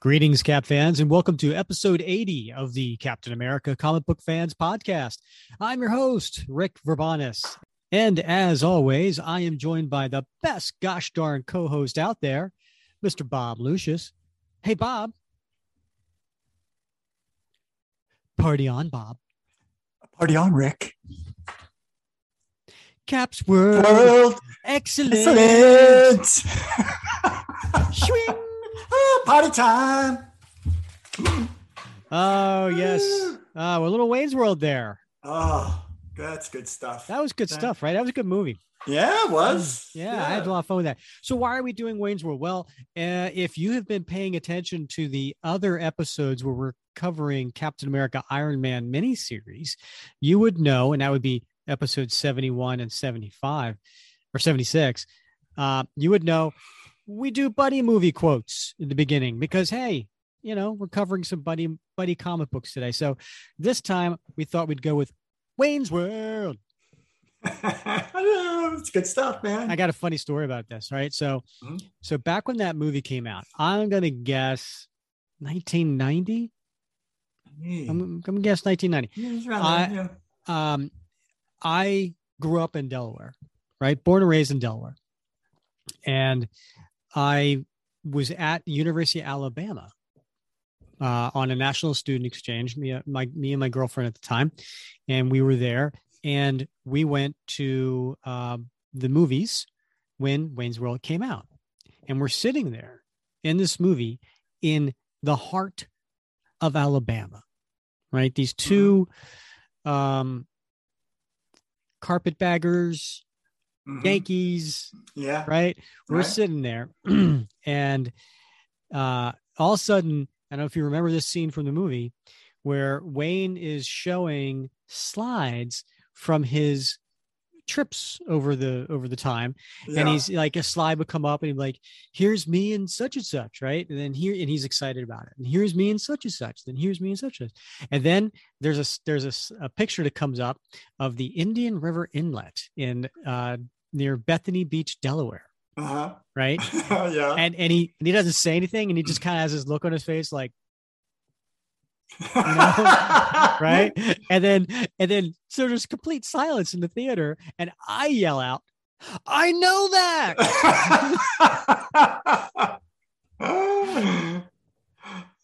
Greetings, Cap fans, and welcome to episode 80 of the Captain America Comic Book Fans Podcast. I'm your host, Rick Verbanis. And as always, I am joined by the best gosh darn co host out there, Mr. Bob Lucius. Hey, Bob. Party on, Bob. Party on, Rick. Caps World. World. Excellent. Excellent. Swing. Ah, Party time. Oh, yes. Uh, we're a little Wayne's World there. Oh, that's good stuff. That was good That- stuff, right? That was a good movie. yeah, it was. Yeah, I had a lot of fun with that. So why are we doing Wayne's World? Well, uh, if you have been paying attention to the other episodes where we're covering Captain America Iron Man miniseries, you would know, and that would be episodes 71 and 75 or 76. Uh, you would know we do buddy movie quotes in the beginning because hey, you know, we're covering some buddy buddy comic books today. So this time we thought we'd go with Wayne's World. it's good stuff, man. I got a funny story about this, right? So, Mhm. so back when that movie came out, I'm gonna guess 1990. Hmm. I'm, I'm gonna guess 1990. Yeah, I- yeah. Um, I grew up in Delaware, right? Born and raised in Delaware, and I was at University of Alabama uh, on a national student exchange. Me, uh, my, me and my girlfriend at the time, and we were there, and we went to um, the movies when Wayne's World came out, and we're sitting there in this movie in the heart of Alabama, right? These two um, carpetbaggers, Mhm. Yankees, Yeah. right? We're Right. sitting there, and uh, all of a sudden, I don't know if you remember this scene from the movie where Wayne is showing slides from his trips over the over the time yeah. and he's like a slide would come up and he'd be like here's me and such and such right and then here and he's excited about it and here's me and such and such then here's me and such and such and then there's a there's a, a picture that comes up of the indian river inlet in uh near bethany beach delaware uh-huh. right yeah. and and he and he doesn't say anything and he just kind of has this look on his face like you know, right and then and then so there's complete silence in the theater and i yell out i know that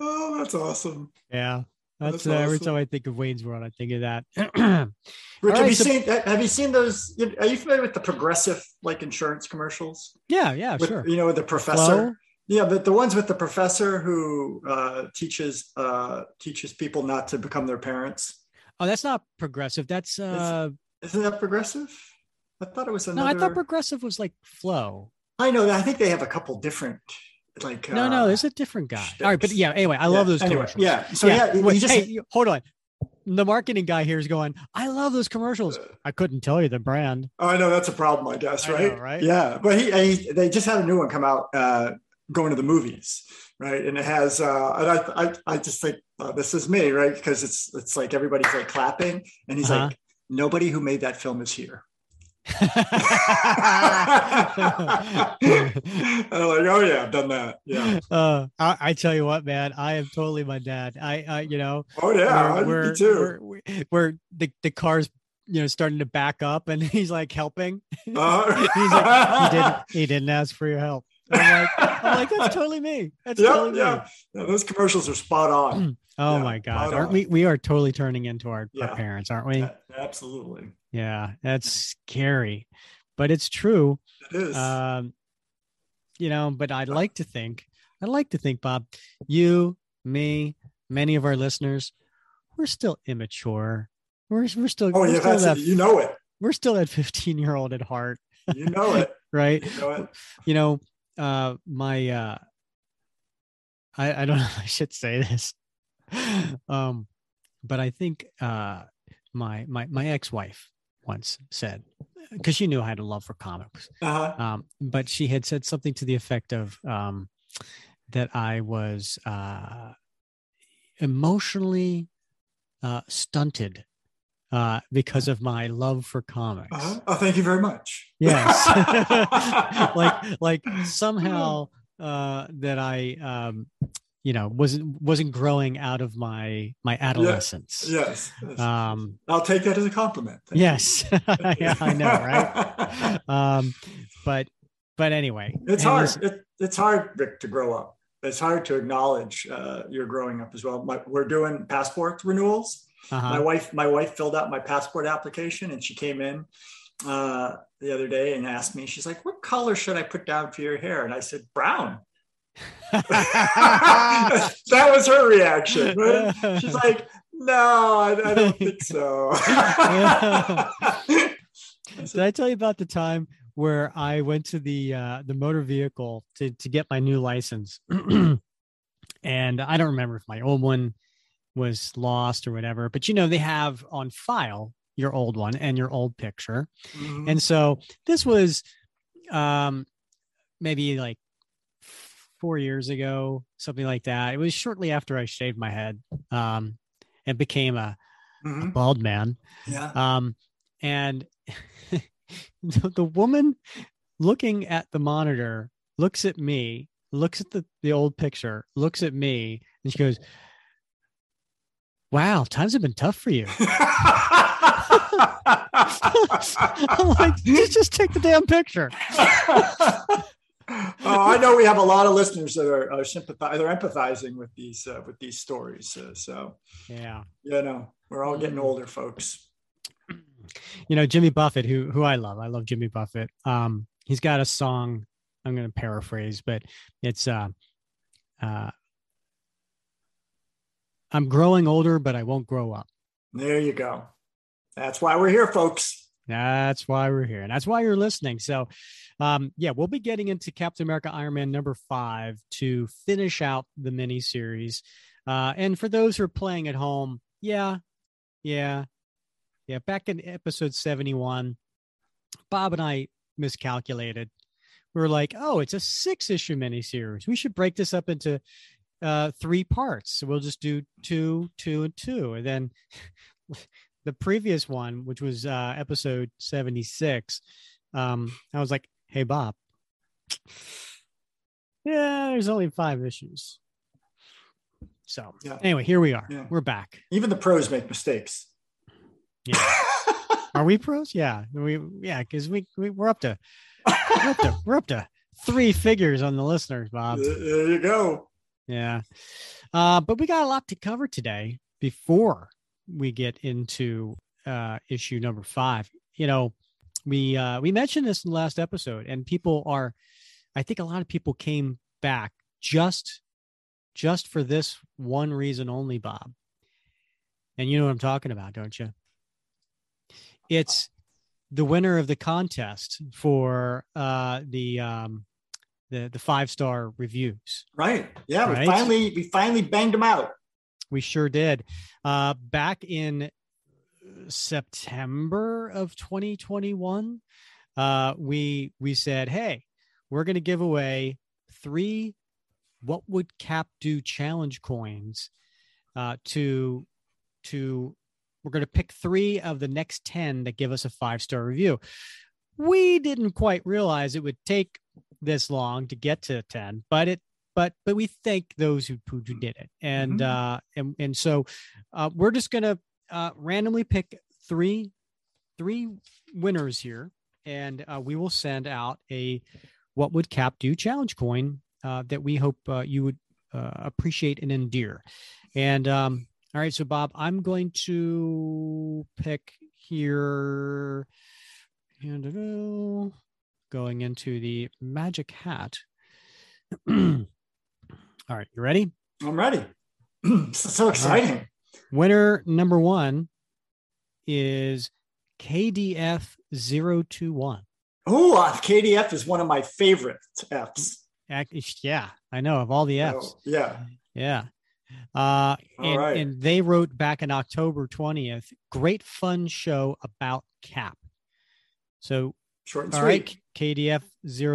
oh, that's awesome. Yeah. That's, That's uh, every awesome. time I think of Wayne's World, I think of that. Rich, All have you so- seen have you seen those? Are you familiar with the progressive like insurance commercials? yeah, yeah, With, sure. You know, the professor. Flo? Yeah, but the ones with the professor who uh, teaches uh, teaches people not to become their parents. Oh, that's not progressive. That's uh Isn't that progressive? I thought it was no. I thought progressive was like Flo. I know. I think they have a couple different like. No, uh, no, there's a different guy. All right, but yeah, anyway, I love those anyway, commercials. Yeah. So yeah, you wait, just, hey, hold on. The marketing guy here is going, I love those commercials. I couldn't tell you the brand. Oh, I know that's a problem, I guess, I know, right? right? Yeah, but he, he they just had a new one come out, uh, going to the movies, right? And it has, uh, and I, I, I just think uh, this is me, right? Because it's, it's like everybody's like clapping, and he's Uh-huh. like, nobody who made that film is here. and I'm like, oh yeah, I've done that. Yeah. uh, I, I tell you what, man, I am totally my dad. I, I you know, Oh yeah, we're, I- we're, me too. we're, we're the, the car's, you know, starting to back up and he's like helping. Uh, He's like, he didn't, he didn't ask for your help. I'm like, I'm like, that's totally me. That's yeah, totally yeah. me. Yeah, Those commercials are spot on. Oh Yeah, my God. Aren't on. we? We are totally turning into our, our parents, aren't we? Absolutely, Yeah. That's scary, but it's true. it is. Um, you know, but I'd like to think, I'd like to think, Bob, you, me, many of our listeners, we're still immature. We're, we're still, oh we're, yeah, still that. You know it. we're still that 15 year old at heart, You know it. right? You know it. you know uh my uh i i don't know if i should say this um but i think uh my my my ex-wife once said because she knew i had a love for comics Uh-huh. um but she had said something to the effect of um that i was uh emotionally uh stunted uh, because of my love for comics. Uh-huh. Oh, thank you very much. Yes, like like somehow uh, that I um, you know wasn't wasn't growing out of my my adolescence. Yes. yes. Um, I'll take that as a compliment. Thank yes, yeah, I know, right? um, but but anyway, It's hard. this- It, it's hard, Rick, to grow up. It's hard to acknowledge uh, you're growing up as well. My, we're doing passport renewals. Uh-huh. My wife, my wife filled out my passport application, and she came in uh, the other day and asked me. She's like, "What color should I put down for your hair?" And I said, "Brown." that was her reaction. right? She's like, "No, I, I don't think so." Did I tell you about the time where I went to the uh, the motor vehicle to to get my new license, and I don't remember if my old one was lost or whatever, but you know they have on file your old one and your old picture, Mhm. and so this was um maybe like four years ago, something like that. It was shortly after I shaved my head um and became a Mhm. bald man. yeah. Um, and the, the woman looking at the monitor looks at me, looks at the, the old picture, looks at me, and she goes, Wow, times have been tough for you. I'm like, just, just take the damn picture. oh, I know we have a lot of listeners that are, are sympathize, they're empathizing with these uh, with these stories. Uh, so Yeah. you know, we're all getting Mm. older, folks. You know, Jimmy Buffett, who who I love. I love Jimmy Buffett. Um, he's got a song, I'm gonna paraphrase, but it's uh uh I'm growing older, but I won't grow up. There you go. That's why we're here, folks. That's why we're here. And that's why you're listening. So, um, yeah, we'll be getting into Captain America Iron Man number five to finish out the mini series. Uh, and for those who are playing at home, yeah, yeah, yeah. Back in episode 71, Bob and I miscalculated. We were like, oh, it's a six issue miniseries. We should break this up into uh, three parts. So we'll just do two, two, and two. And then the previous one, which was uh, episode 76, um, I was like, hey, Bob, yeah, there's only five issues. So Yeah. anyway, here we are. Yeah. We're back. Even the pros make mistakes. Yeah. Are we pros? Yeah. We yeah, because we, we we're up to we're up to we're up to three figures on the listeners, Bob. there you go. Yeah. Uh, but we got a lot to cover today before we get into uh, issue number five. You know, we uh, we mentioned this in the last episode, and people are, I think a lot of people came back just just for this one reason only, Bob. And you know what I'm talking about, don't you? It's the winner of the contest for uh, the um, the the five star reviews. Right. Yeah. Right? We finally we finally banged them out. We sure did. Uh, back in September of 2021, uh, we we said, "Hey, we're going to give away three what would Cap do challenge coins uh, to to we're going to pick three of the next 10 that give us a five star review. We didn't quite realize it would take this long to get to 10, but it but but we thank those who who did it. And Mhm. uh and and so uh we're just to uh randomly pick three three winners here. And uh, we will send out a what would cap do challenge coin uh, that we hope uh, you would uh, appreciate and endear and um all right so bob i'm going to pick here. And going into the magic hat all right you ready I'm ready. so exciting. winner number one is kdf 021 Oh, KDF is one of my favorite Fs. Yeah, I know of all the F's. Oh, yeah. Yeah. Uh, All and, right. and they wrote back in October 20th, great fun show about Cap. So, Short and all sweet. right, KDF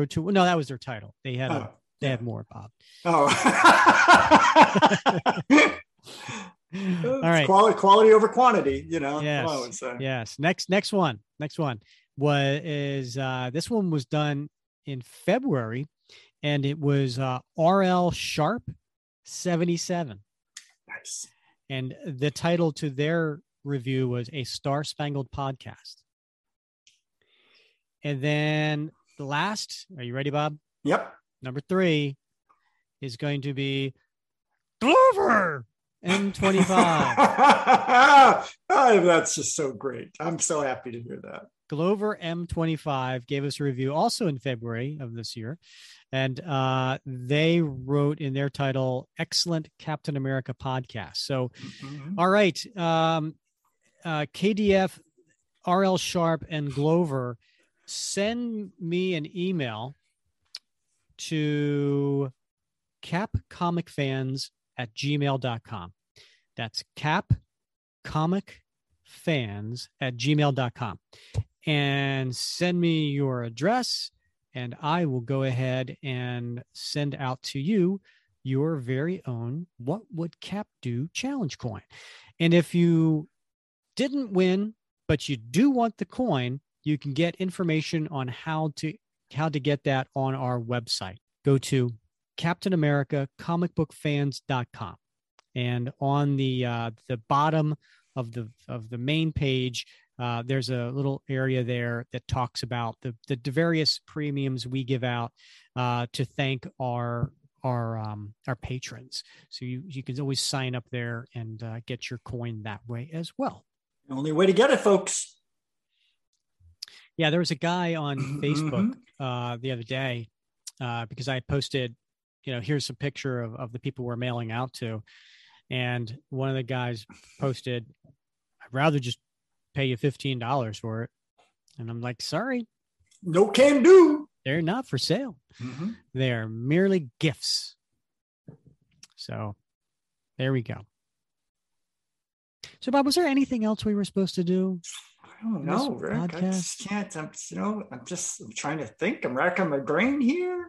02. No, that was their title. They had, a, Oh, they yeah. had more, Bob. Oh. All right. Quality, quality over quantity, you know. Yes. I would say. Yes. Next next one. Next one was is uh this one was done in February and it was uh RL Sharp 77. Nice. And the title to their review was A Star Spangled Podcast. And then the last, are you ready, Bob? Yep. Number three is going to be Glover M25. oh, that's just so great. I'm so happy to hear that. Glover M25 gave us a review also in February of this year. And uh, they wrote in their title, Excellent Captain America Podcast. So, Mhm. all right. Um, uh, KDF, RL Sharp, and Glover, send me an email to capcomicfans at gmail.com. That's capcomicfans at gmail.com. And send me your address, and I will go ahead and send out to you your very own What Would Cap Do challenge coin. And if you didn't win, but you do want the coin, you can get information on how to how to get that on our website. Go to captainamericacomicbookfans.com. And on the uh, the bottom of the of the main page, uh, there's a little area there that talks about the the various premiums we give out uh, to thank our our um, our patrons. So you you can always sign up there and uh, get your coin that way as well. The only way to get it, folks. Yeah, there was a guy on Mhm. Facebook uh, the other day uh, because I posted, you know, here's a picture of, of the people we're mailing out to. And one of the guys posted, I'd rather just pay you $15 for it. And I'm like, sorry, No can do. they're not for sale. Mhm. They are merely gifts. So there we go. So, Bob, was there anything else we were supposed to do? I don't know, Rick. I just can't. I'm, you know, I'm just I'm trying to think. I'm racking my brain here.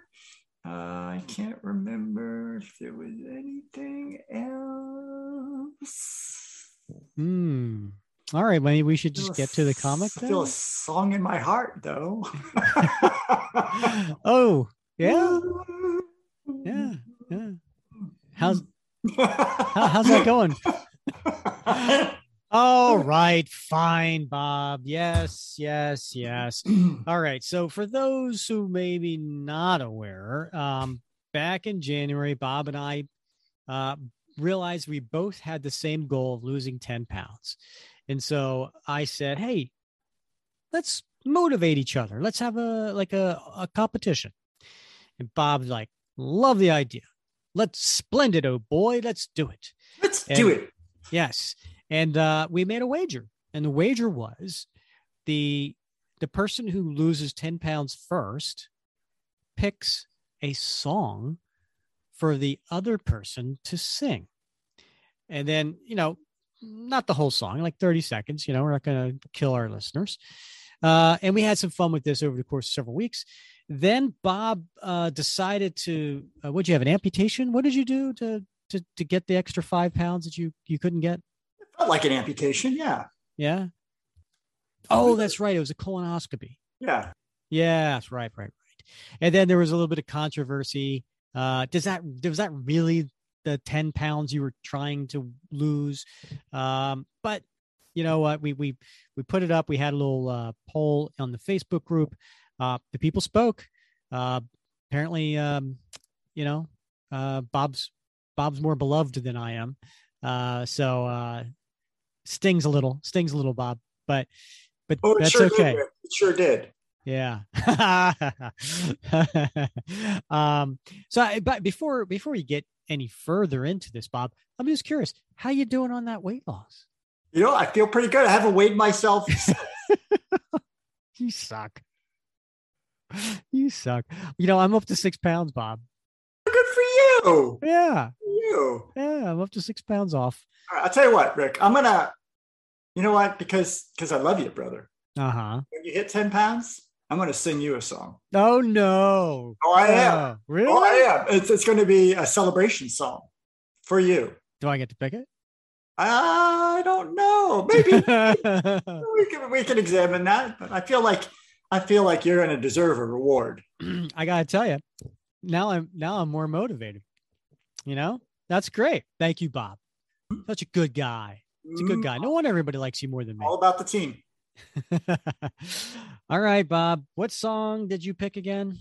Uh, I can't remember if there was anything else. Hmm. All right, maybe we should just get to the comic I feel a song in my heart, though. oh, yeah, yeah, yeah. How's how, how's that going? All right, fine, Bob. Yes, yes, yes. All right. So for those who may be not aware, um, back in January, Bob and I uh, realized we both had the same goal of losing 10 pounds. And so I said, hey, let's motivate each other. Let's have a like a, a competition. And Bob's like, love the idea. Let's splendid, oh boy. Let's do it. Let's And- do it. Yes. And uh, we made a wager. And the wager was the the person who loses 10 pounds first picks a song for the other person to sing. And then, you know, not the whole song, like 30 seconds, you know, we're not going to kill our listeners. Uh, and we had some fun with this over the course of several weeks. Then Bob uh, decided to, uh, what'd you have, an amputation? What did you do to, to, to get the extra five pounds that you, you couldn't get? Like an amputation. Yeah. Yeah. Oh, that's right. It was a colonoscopy. Yeah. Yeah, that's right, right, right. And then there was a little bit of controversy. Uh, does that was that really the 10 pounds you were trying to lose? Um, but you know what? We we we put it up. We had a little uh, poll on the Facebook group. Uh, the people spoke. Uh, apparently, um, you know, uh, Bob's Bob's more beloved than I am. Uh, so uh, stings a little, stings a little, Bob. But but Oh, that's sure okay. did. It sure did. Yeah. um, so, I, but before before we get any further into this, Bob, I'm just curious, how you doing on that weight loss? You know, I feel pretty good. I haven't weighed myself. You suck. You suck. You know, I'm up to six pounds, Bob. good for you. Yeah, For you. yeah, I'm up to six pounds off. All right, I'll tell you what, Rick. I'm gonna. You know what? Because because I love you, brother. Uh huh. When you hit ten pounds, I'm gonna sing you a song. Oh no. Oh, I am. Oh, really? Oh, I am. It's it's going to be a celebration song for you. Do I get to pick it? I don't know. Maybe we can we can examine that. But I feel like I feel like you're going to deserve a reward. I gotta tell you, now I'm now I'm more motivated. You know, that's great. Thank you, Bob. Such a good guy. It's a good guy. No wonder everybody likes you more than me. All about the team. All right, Bob. What song did you pick again?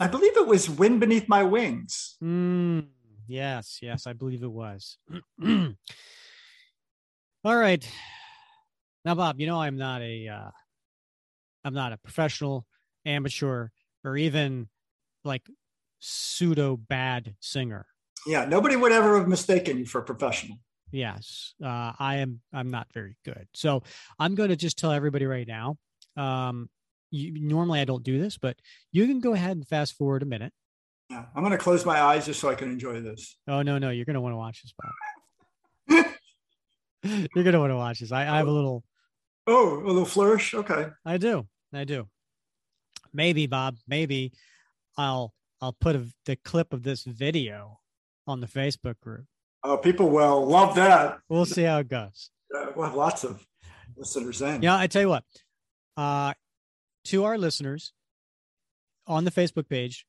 I believe it was "Wind Beneath My Wings." Mm, yes, yes, I believe it was. All right. Now, Bob, you know I'm not a, uh, I'm not a professional, amateur, or even like pseudo bad singer. Yeah, nobody would ever have mistaken you for a professional. Yes, uh, I am. I'm not very good. So I'm going to just tell everybody right now. Um, you, normally I don't do this, but you can go ahead and fast forward a minute. Yeah, I'm going to close my eyes just so I can enjoy this. Oh no, no, you're going to want to watch this, Bob. you're going to want to watch this. I, I have a little. Oh, a little flourish. Okay. I do. I do. Maybe Bob. Maybe I'll I'll put a, the clip of this video on the Facebook group. Oh, people will love that. We'll see how it goes. Uh, we'll have lots of listeners then. Yeah, I tell you what. Uh, to our listeners on the Facebook page,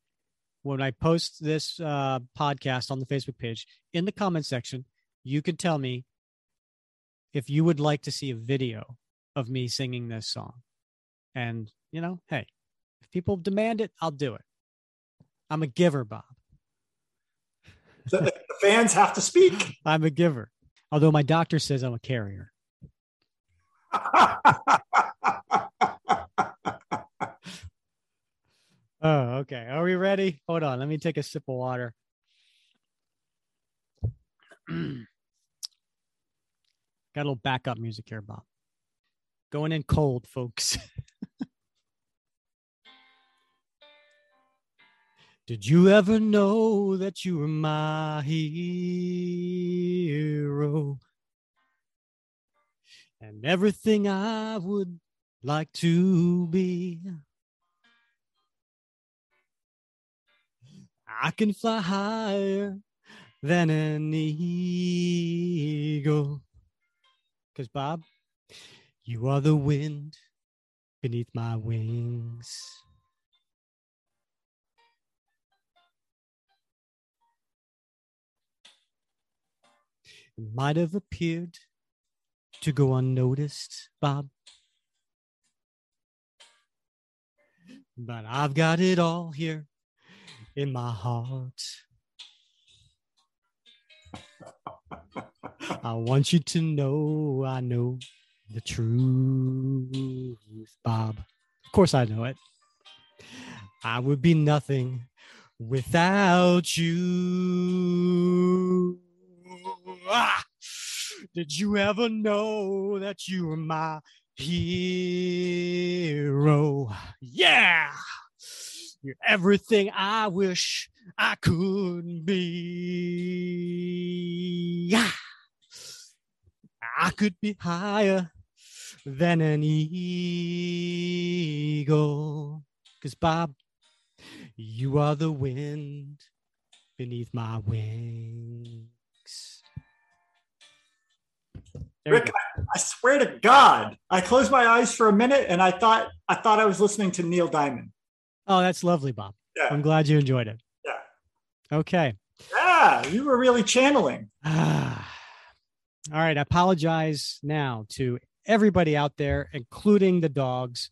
when I post this uh, podcast on the Facebook page, in the comment section, you can tell me if you would like to see a video of me singing this song. And, you know, hey, if people demand it, I'll do it. I'm a giver, Bob. The fans have to speak. I'm a giver. Although my doctor says I'm a carrier. oh, okay. Are we ready? Hold on. Let me take a sip of water. Got a little backup music here, Bob. Going in cold, folks. Did you ever know that you were my hero? And everything I would like to be. I can fly higher than an eagle. Because, Bob, you are the wind beneath my wings. Might have appeared to go unnoticed, Bob. But I've got it all here in my heart. I want you to know I know the truth, Bob. Of course, I know it. I would be nothing without you. Ah! Did you ever know that you were my hero? Yeah. You're everything I wish I could be. Yeah. I could be higher than an eagle. Because, Bob, you are the wind beneath my wings. There Rick, I, I swear to God, I closed my eyes for a minute and I thought I thought I was listening to Neil Diamond. Oh, that's lovely, Bob. Yeah. I'm glad you enjoyed it. Yeah. Okay. Yeah, you were really channeling. All right. I apologize now to everybody out there, including the dogs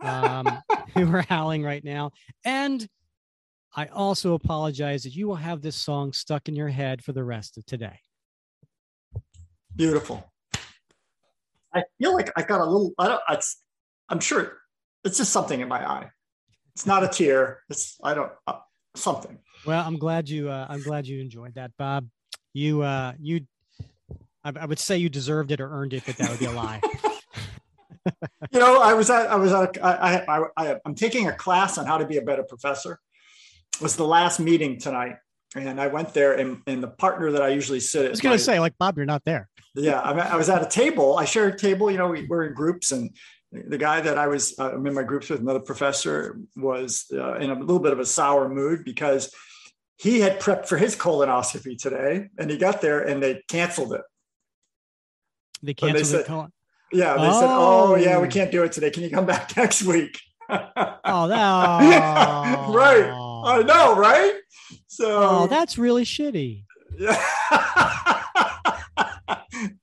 um, who are howling right now. And I also apologize that you will have this song stuck in your head for the rest of today. Beautiful. I feel like I got a little. I don't. It's. I'm sure it's just something in my eye. It's not a tear. It's. I don't. Uh, something. Well, I'm glad you. Uh, I'm glad you enjoyed that, Bob. You. Uh, you. I, I would say you deserved it or earned it, but that would be a lie. you know, I was at. I was at. A, I, I, I. I'm taking a class on how to be a better professor. It was the last meeting tonight, and I went there, and, and the partner that I usually sit. I was going to say, like Bob, you're not there. Yeah, I, I, was at a table. I shared a table. You know, we were in groups, and the guy that I was uh, I'm in my groups with, another professor, was uh, in a little bit of a sour mood because he had prepped for his colonoscopy today, and he got there and they canceled it. They canceled they said, the call. Yeah, they oh. said, "Oh, yeah, we can't do it today. Can you come back next week?" oh, no. right. I know, right? So, oh, that's really shitty. Yeah.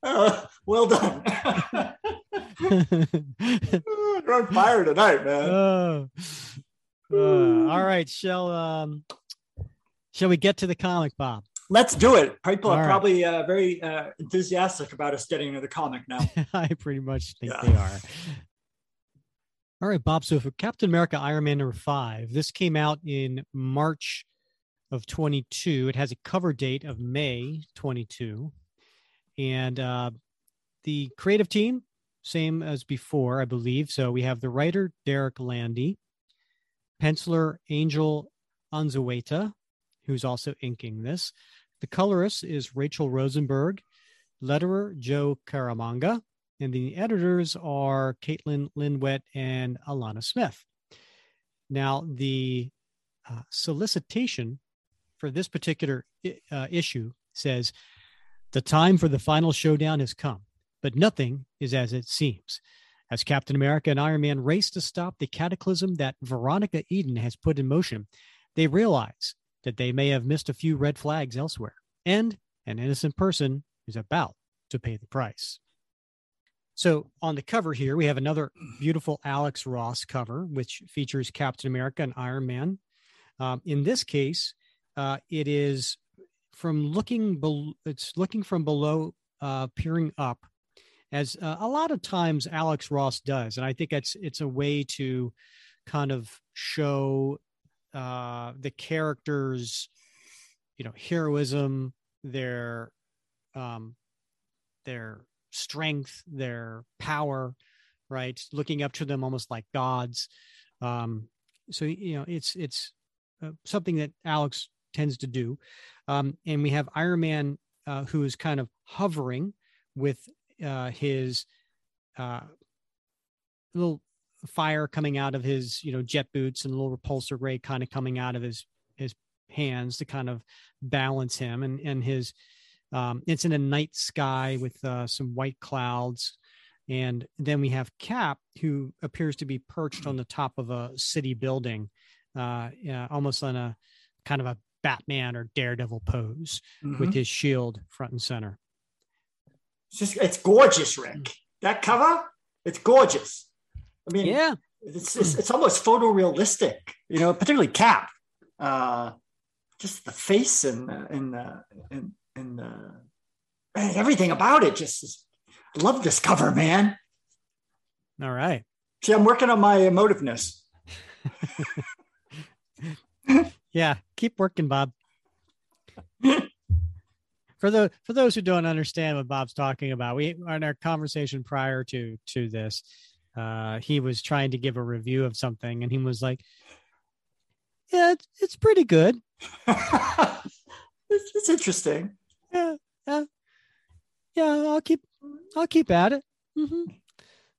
uh, well done. You're on fire tonight, man. Uh, uh, all right, shall um, shall we get to the comic, Bob? Let's do it. People All are right. probably uh, very uh, enthusiastic about us getting into the comic now. I pretty much think yeah. they are. All right, Bob. So for Captain America Iron Man number five, this came out in March of 22. It has a cover date of May 22. And uh, the creative team, same as before, I believe. So we have the writer, Derek Landy, penciler, Angel Unzueta, who's also inking this. The colorist is Rachel Rosenberg, letterer Joe Caramagna, and the editors are Caitlin Linwet and Alanna Smith. Now, the uh, solicitation for this particular uh, issue says the time for the final showdown has come, but nothing is as it seems. As Captain America and Iron Man race to stop the cataclysm that Veronica Eden has put in motion, they realize that they may have missed a few red flags elsewhere, and an innocent person is about to pay the price. So on the cover here, we have another beautiful Alex Ross cover, which features Captain America and Iron Man. Um, in this case, uh, it is from looking below, it's looking from below, uh, peering up, as uh, a lot of times Alex Ross does, and I think it's it's a way to kind of show uh, the characters, you know, heroism, their um, their strength, their power, right? Looking up to them almost like gods. Um, so you know, it's it's uh, something that Alex tends to do. Um, and we have Iron Man uh, who is kind of hovering with uh, his uh, little fire coming out of his you know jet boots and a little repulsor ray kind of coming out of his his hands to kind of balance him and and his um, it's in a night sky with uh, some white clouds. And then we have Cap, who appears to be perched on the top of a city building, uh, yeah, almost on a kind of a Batman or Daredevil pose mm-hmm. with his shield front and center. It's just, it's gorgeous, Rick. Mm. That cover, it's gorgeous. I mean, yeah, it's, it's, it's almost photorealistic, you know, particularly Cap. Uh, just the face and, and, uh, and and uh, everything about it just is, love this cover, man. All right. See, I'm working on my emotiveness. yeah, keep working, Bob. for the for those who don't understand what Bob's talking about, we in our conversation prior to to this, uh, he was trying to give a review of something, and he was like, "Yeah, it's, it's pretty good." it's, it's interesting yeah, yeah, yeah. I'll keep, I'll keep at it. Mm-hmm.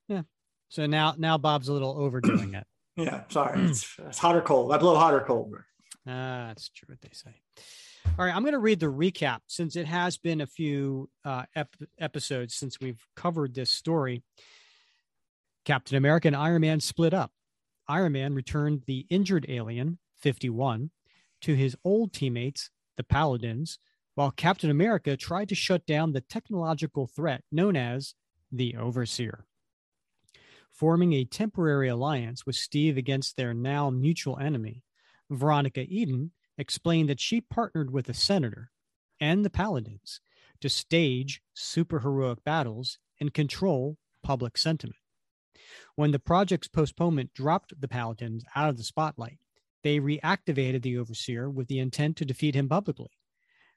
Yeah. So now, now Bob's a little overdoing it. yeah. Sorry, it's, it's hot or cold. I blow hot or cold. Ah, that's true. What they say. All right, I'm going to read the recap since it has been a few uh, ep- episodes since we've covered this story. Captain America and Iron Man split up. Iron Man returned the injured alien, 51, to his old teammates, the Paladins, while Captain America tried to shut down the technological threat known as the Overseer. Forming a temporary alliance with Steve against their now mutual enemy, Veronica Eden explained that she partnered with the Senator and the Paladins to stage superheroic battles and control public sentiment. When the project's postponement dropped the Paladins out of the spotlight, they reactivated the Overseer with the intent to defeat him publicly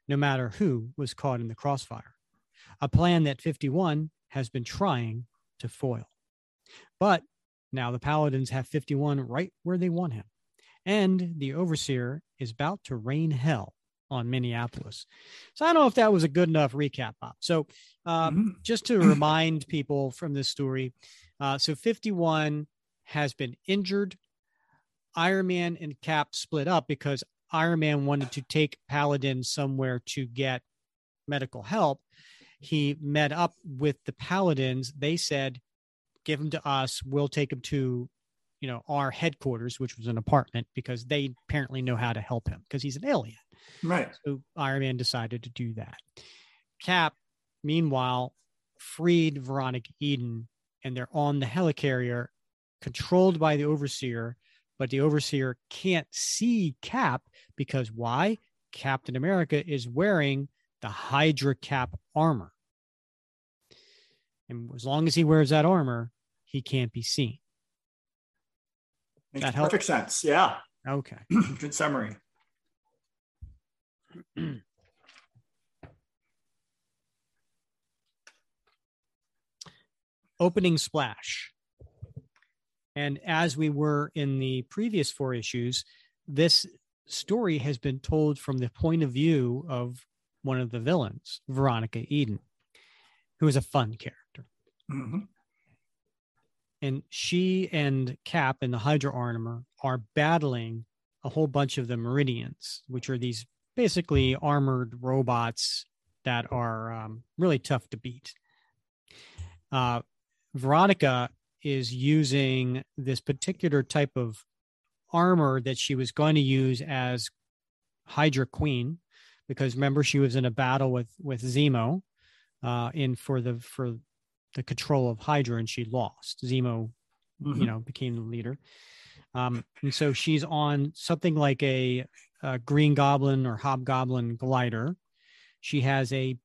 no matter who was caught in the crossfire, a plan that 51 has been trying to foil. But now the Paladins have 51 right where they want him, and the Overseer is about to rain hell on Minneapolis. So I don't know if that was a good enough recap, Bob. So um, mm-hmm. just to remind people from this story, uh, so 51 has been injured. Iron Man and Cap split up because Iron Man wanted to take Paladin somewhere to get medical help, he met up with the Paladins. They said, "Give him to us. We'll take him to, you know, our headquarters, which was an apartment, because they apparently know how to help him because he's an alien." Right. So Iron Man decided to do that. Cap, meanwhile, freed Veronica Eden, and they're on the helicarrier, controlled by the Overseer. But the Overseer can't see Cap because why? Captain America is wearing the Hydra Cap armor. And as long as he wears that armor, he can't be seen. Makes That help? perfect sense. Yeah. Okay. Good summary. opening splash. And as we were in the previous four issues, this story has been told from the point of view of one of the villains, Veronica Eden, who is a fun character. Mhm. And she and Cap and the Hydra armor are battling a whole bunch of the Meridians, which are these basically armored robots that are um, really tough to beat. Uh, Veronica is using this particular type of armor that she was going to use as Hydra Queen, because remember she was in a battle with with Zemo, uh, in for the for the control of Hydra, and she lost. Zemo, you Mhm. know, became the leader, um, and so she's on something like a, a Green Goblin or Hobgoblin glider. She has a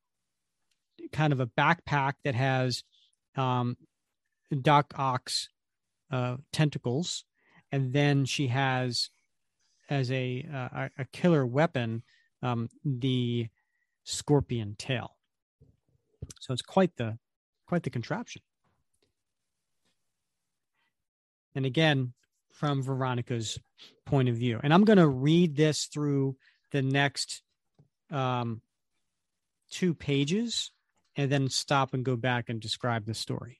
kind of a backpack that has um, Doc Ock's uh, tentacles, and then she has as a uh, a- killer weapon um, the scorpion tail. So it's quite the quite the contraption. And again, from Veronica's point of view, and I'm going to read this through the next um, two pages, and then stop and go back and describe the story.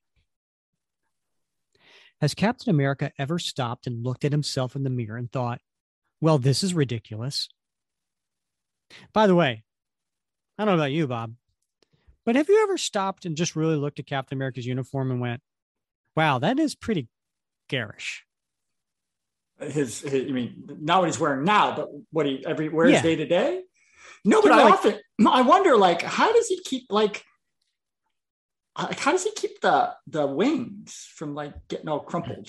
Has Captain America ever stopped and looked at himself in the mirror and thought, well, this is ridiculous? By the way, I don't know about you, Bob, but have you ever stopped and just really looked at Captain America's uniform and went, wow, that is pretty garish? His, his, I mean, not what he's wearing now, but what he every wears Yeah. day to day. No, but I like- often I wonder, like, how does he keep like, like, how does he keep the the wings from like getting all crumpled?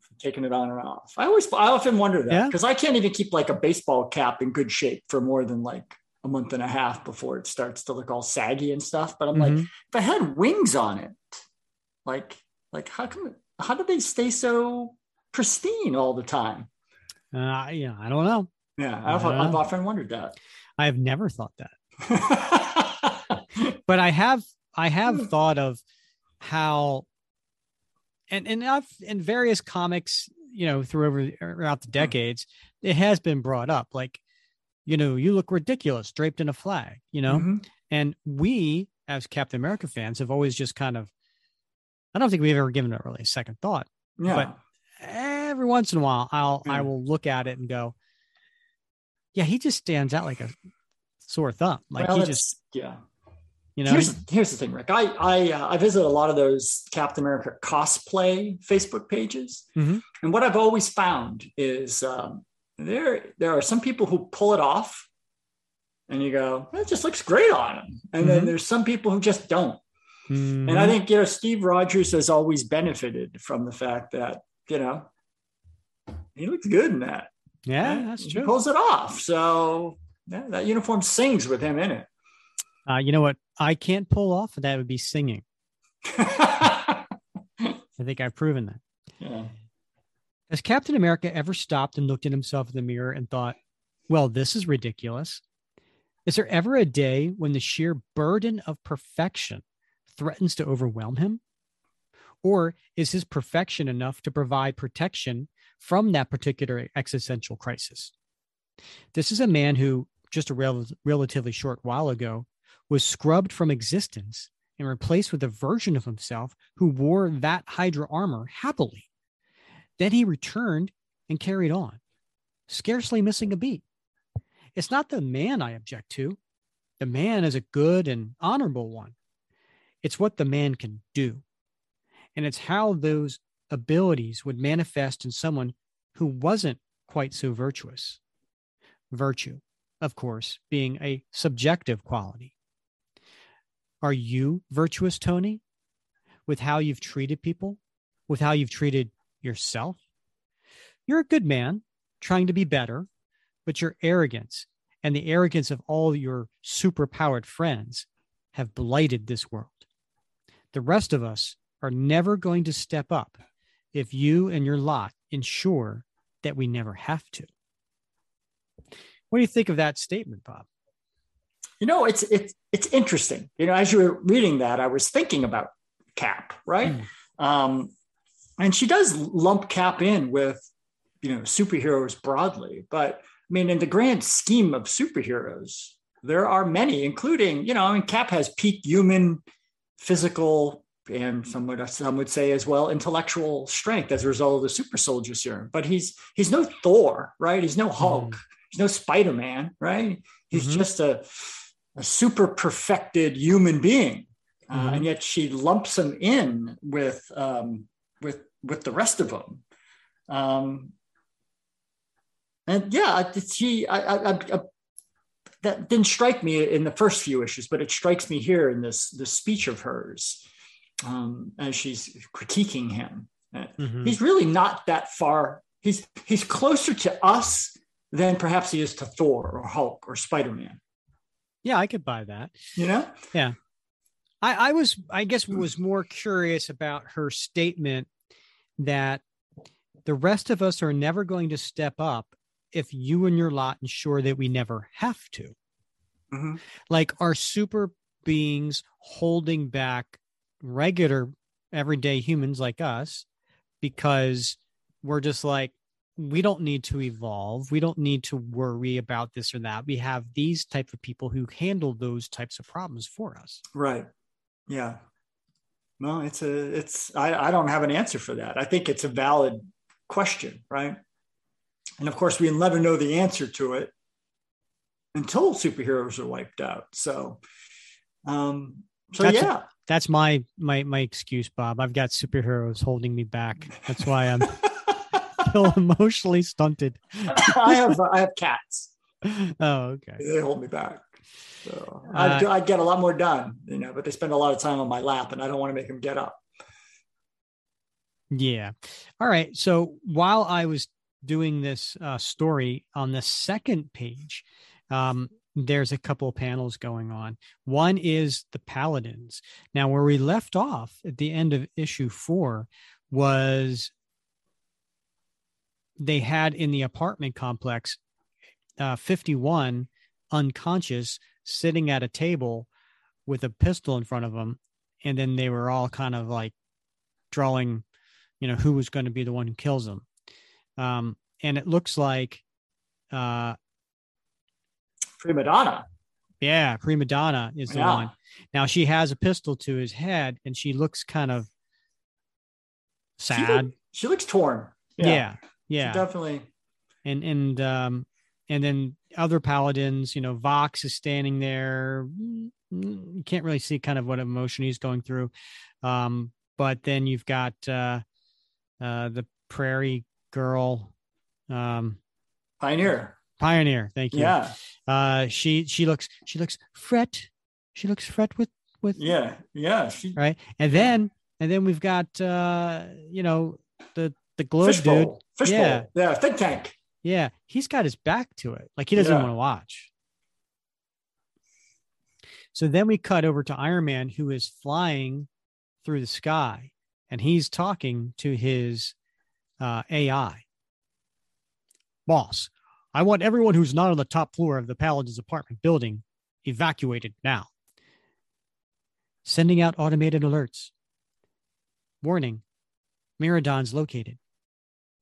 From taking it on and off. I always, I often wonder that Yeah. because I can't even keep like a baseball cap in good shape for more than like a month and a half before it starts to look all saggy and stuff. But I'm like, Mhm. if I had wings on it, like, like how come? How do they stay so pristine all the time? uh, yeah, I don't know. Yeah, I've, Uh-huh. I've often wondered that. I've never thought that. but I have I have Hmm. thought of how and and I've in various comics, you know, through over throughout the decades, it has been brought up. Like, you know, you look ridiculous draped in a flag, you know? Mhm. And we as Captain America fans have always just kind of I don't think we've ever given it really a second thought. yeah, But every once in a while I'll I will look at it and go, Yeah, he just stands out like a sore thumb. Like well, he just, yeah. You know, here's here's the thing, Rick. I I uh, I visit a lot of those Captain America cosplay Facebook pages, Mhm. and what I've always found is um, there there are some people who pull it off, and you go, it just looks great on him, and then Mhm. there's some people who just don't. And I Mhm. think you know Steve Rogers has always benefited from the fact that you know he looks good in that. yeah, Yeah, that's he true. pulls it off. So yeah, that uniform sings with him in it. Uh, you know what? I can't pull off. That would be singing. I think I've proven that. yeah. Has Captain America ever stopped and looked at himself in the mirror and thought, well, this is ridiculous? Is there ever a day when the sheer burden of perfection threatens to overwhelm him? Or is his perfection enough to provide protection from that particular existential crisis? This is a man who, just a rel- relatively short while ago, was scrubbed from existence and replaced with a version of himself who wore that Hydra armor happily. Then he returned and carried on. scarcely missing a beat. It's not the man I object to. The man is a good and honorable one. It's what the man can do. And it's how those abilities would manifest in someone who wasn't quite so virtuous. Virtue, of course, being a subjective quality. Are you virtuous, Tony, with how you've treated people, with how you've treated yourself? You're a good man trying to be better, but your arrogance and the arrogance of all your superpowered friends have blighted this world. The rest of us are never going to step up if you and your lot ensure that we never have to. What do you think of that statement, Bob? You know, it's it's it's interesting. You know, as you were reading that, I was thinking about Cap, right? Mm. Um, and she does lump Cap in with, you know, superheroes broadly, but I mean, in the grand scheme of superheroes, there are many, including, you know, I mean, Cap has peak human, physical, and some would some would say as well intellectual strength as a result of the super soldier serum. But he's he's no Thor, right? He's no Hulk. Mm. He's no Spider Man, right? He's mm-hmm. just a a super perfected human being, uh, mm-hmm. uh, and yet she lumps him in with um, with with the rest of them. Um, and yeah, she I, I, I, that didn't strike me in the first few issues, but it strikes me here in this this speech of hers um, as she's critiquing him. Mm-hmm. He's really not that far. He's he's closer to us than perhaps he is to Thor or Hulk or Spider Man. Yeah, I could buy that. You know? Yeah. I, I was, I guess, was more curious about her statement that the rest of us are never going to step up if you and your lot ensure that we never have to. Mm-hmm. Like, are super beings holding back regular everyday humans like us because we're just like we don't need to evolve we don't need to worry about this or that we have these type of people who handle those types of problems for us. Right. Yeah. No it's a it's I, I don't have an answer for that. I think it's a valid question right? And of course we'll never know the answer to it until superheroes are wiped out. So um so that's yeah. that's my my my excuse, Bob. I've got superheroes holding me back. That's why I'm still emotionally stunted. I have I have cats. Oh, okay. They hold me back. So I, uh, I get a lot more done, you know, but they spend a lot of time on my lap, and I don't want to make them get up. Yeah. All right. So while I was doing this uh, story on the second page, um, there's a couple of panels going on. One is the Paladins. Now, where we left off at the end of issue four was they had in the apartment complex uh, 51 unconscious sitting at a table with a pistol in front of them. And then they were all kind of like drawing, you know, who was going to be the one who kills them. Um, and it looks like uh, prima donna. Yeah, prima donna is the yeah. one. Now she has a pistol to his head, and she looks kind of sad. She, look, she looks torn. Yeah, yeah, yeah. definitely. And and um and then other paladins, you know, Vox is standing there. You can't really see kind of what emotion he's going through. Um, but then you've got uh, uh, the prairie girl, um, pioneer. Pioneer. Thank you. Yeah. Uh, she she looks she looks fret. She looks fret with with. Yeah. Yeah. She, right. And then and then we've got uh you know the globe dude. Fishbowl. Yeah. Yeah. Think tank. Yeah. He's got his back to it. Like he doesn't yeah. want to watch. So then we cut over to Iron Man, who is flying through the sky, and he's talking to his uh, AI boss. I want everyone who's not on the top floor of the Paladin's apartment building evacuated now. Sending out automated alerts. Warning Meridians located.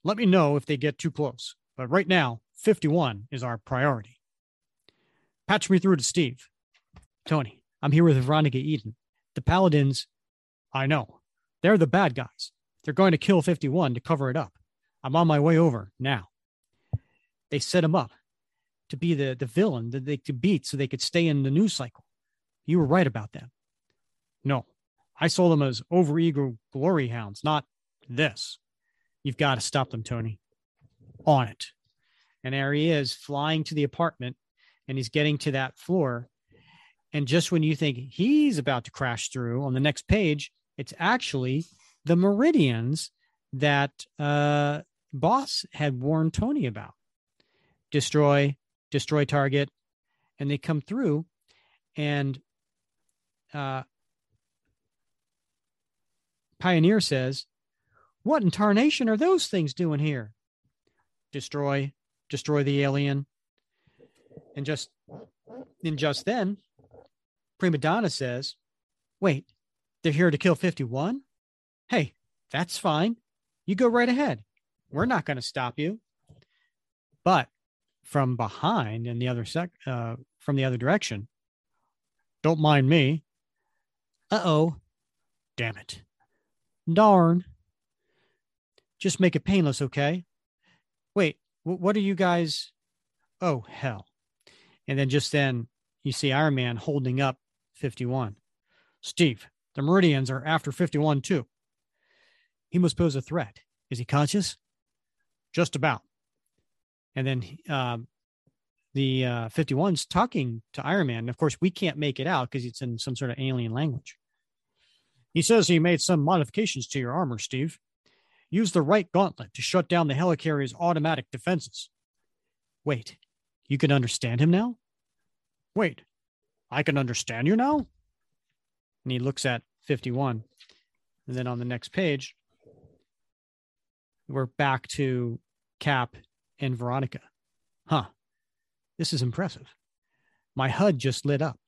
Let me know if they get too close, but right now, 51 is our priority. Patch me through to Steve. Tony, I'm here with Veronica Eden. The Paladins, I know, they're the bad guys. They're going to kill 51 to cover it up. I'm on my way over now. they set him up to be the, the villain that they could beat so they could stay in the news cycle. You were right about that. No, I saw them as overeager glory hounds, not this. You've got to stop them, Tony. On it. And there he is flying to the apartment and he's getting to that floor. And just when you think he's about to crash through on the next page, it's actually the Meridians that uh, Boss had warned Tony about. Destroy, destroy target. And they come through and uh, Pioneer says, What in tarnation are those things doing here? Destroy, destroy the alien. And just and just then, Prima Donna says, Wait, they're here to kill 51? Hey, that's fine. You go right ahead. We're not going to stop you. But from behind and the other sec uh, from the other direction, don't mind me. Uh oh. Damn it. Darn. Just make it painless, okay? Wait, what are you guys? Oh, hell. And then just then you see Iron Man holding up 51. Steve, the Meridians are after 51 too. He must pose a threat. Is he conscious? Just about. And then uh, the uh, 51's talking to Iron Man. Of course, we can't make it out because it's in some sort of alien language. He says he made some modifications to your armor, Steve. Use the right gauntlet to shut down the helicarrier's automatic defenses. Wait, you can understand him now? Wait, I can understand you now? And he looks at 51. And then on the next page, we're back to Cap and Veronica. Huh. This is impressive. My HUD just lit up.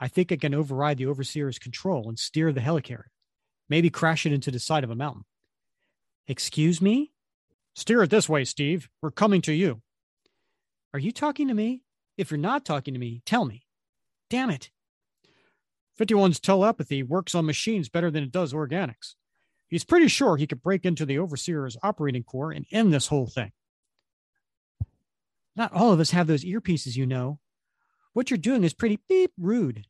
I think I can override the overseer's control and steer the helicarrier. Maybe crash it into the side of a mountain. Excuse me? Steer it this way, Steve. We're coming to you. Are you talking to me? If you're not talking to me, tell me. Damn it. 51's telepathy works on machines better than it does organics. He's pretty sure he could break into the overseer's operating core and end this whole thing. Not all of us have those earpieces, you know. What you're doing is pretty beep rude.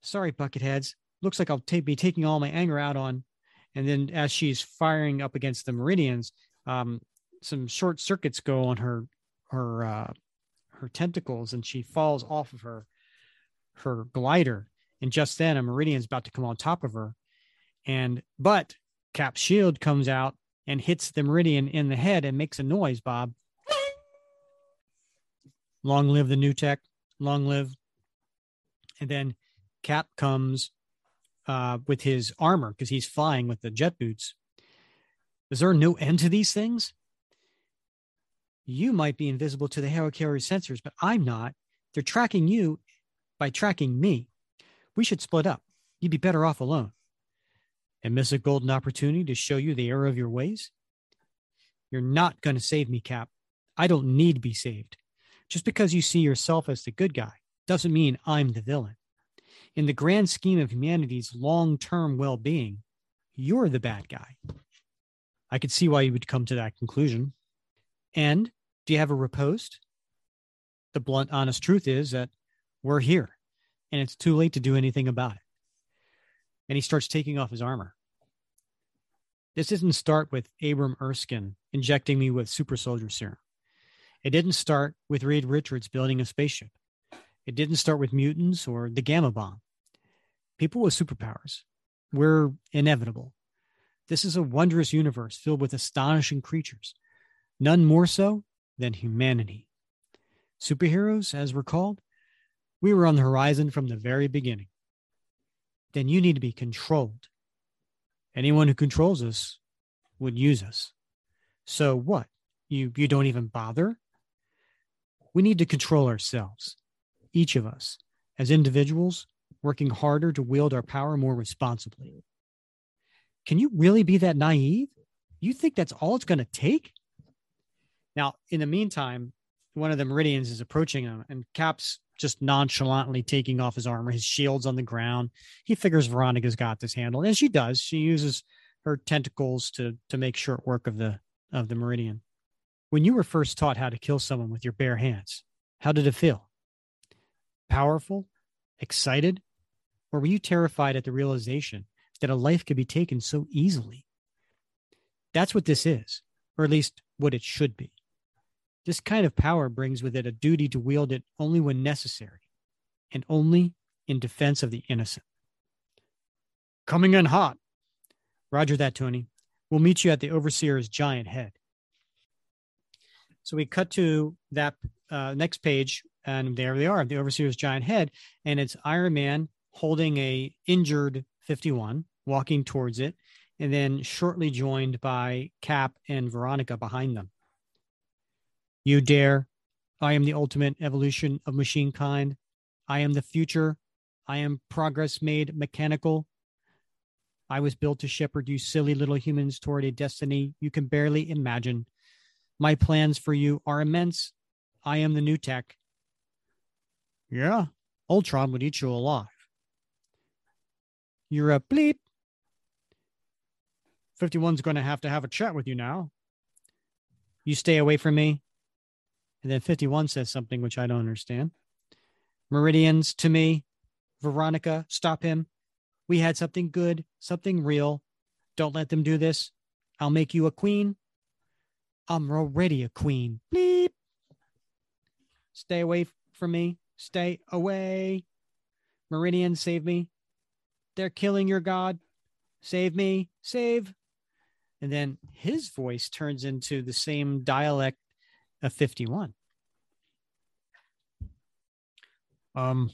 Sorry, bucketheads. Looks like I'll t- be taking all my anger out on. And then as she's firing up against the Meridians, um, some short circuits go on her her uh, her tentacles, and she falls off of her her glider. And just then, a Meridian's about to come on top of her, and but Cap's shield comes out and hits the Meridian in the head and makes a noise. Bob, long live the new tech, long live. And then Cap comes uh, with his armor because he's flying with the jet boots. Is there no end to these things? You might be invisible to the helicarrier sensors, but I'm not. They're tracking you by tracking me. We should split up. You'd be better off alone. And miss a golden opportunity to show you the error of your ways? You're not going to save me, Cap. I don't need to be saved. Just because you see yourself as the good guy doesn't mean I'm the villain in the grand scheme of humanity's long term well being, you're the bad guy. I could see why you would come to that conclusion. And do you have a riposte? The blunt, honest truth is that we're here and it's too late to do anything about it. And he starts taking off his armor. This didn't start with Abram Erskine injecting me with super soldier serum. It didn't start with Reed Richards building a spaceship. It didn't start with mutants or the gamma bomb. People with superpowers. We're inevitable. This is a wondrous universe filled with astonishing creatures, none more so than humanity. Superheroes, as we're called, we were on the horizon from the very beginning. Then you need to be controlled. Anyone who controls us would use us. So what? You you don't even bother? We need to control ourselves each of us as individuals working harder to wield our power more responsibly. Can you really be that naive? You think that's all it's going to take? Now, in the meantime, one of the Meridians is approaching him, and Cap's just nonchalantly taking off his armor. His shield's on the ground. He figures Veronica's got this handled, and she does. She uses her tentacles to to make short work of the of the Meridian. When you were first taught how to kill someone with your bare hands, how did it feel? Powerful? Excited? Or were you terrified at the realization that a life could be taken so easily? That's what this is, or at least what it should be. This kind of power brings with it a duty to wield it only when necessary and only in defense of the innocent. Coming in hot. Roger that, Tony. We'll meet you at the overseer's giant head. So we cut to that uh, next page, and there they are, the overseer's giant head, and it's Iron Man holding a injured 51, walking towards it, and then shortly joined by Cap and Veronica behind them. You dare. I am the ultimate evolution of machine kind. I am the future. I am progress made mechanical. I was built to shepherd you silly little humans toward a destiny you can barely imagine. My plans for you are immense. I am the new tech. Yeah, Ultron would eat you alive. You're a bleep. 51's going to have to have a chat with you now. You stay away from me. And then 51 says something which I don't understand. Meridians to me. Veronica, stop him. We had something good, something real. Don't let them do this. I'll make you a queen. I'm already a queen. Bleep. Stay away from me. Stay away. Meridian, save me. They're killing your God. Save me. Save. And then his voice turns into the same dialect of 51. Um,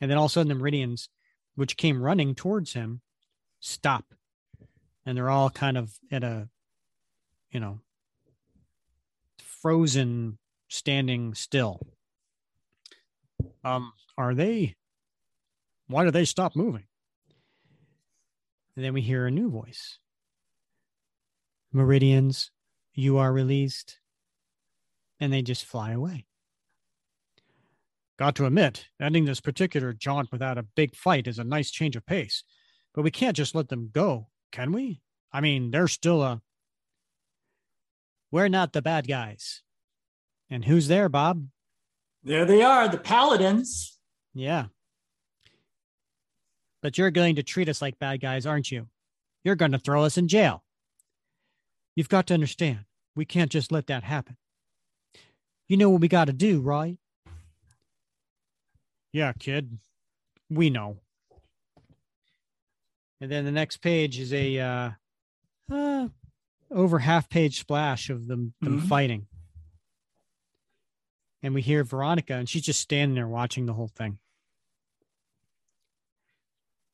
and then all of a sudden the Meridians, which came running towards him, stop. And they're all kind of at a, you know, frozen, standing still. Um, are they? Why do they stop moving? And then we hear a new voice. Meridians, you are released and they just fly away. Got to admit, ending this particular jaunt without a big fight is a nice change of pace, but we can't just let them go, can we? I mean, they're still a. We're not the bad guys. And who's there, Bob? There they are, the paladins. Yeah. But you're going to treat us like bad guys, aren't you? You're going to throw us in jail. You've got to understand, we can't just let that happen. You know what we got to do, right? Yeah, kid. We know. And then the next page is a uh, uh over half page splash of them, them mm-hmm. fighting. And we hear Veronica, and she's just standing there watching the whole thing.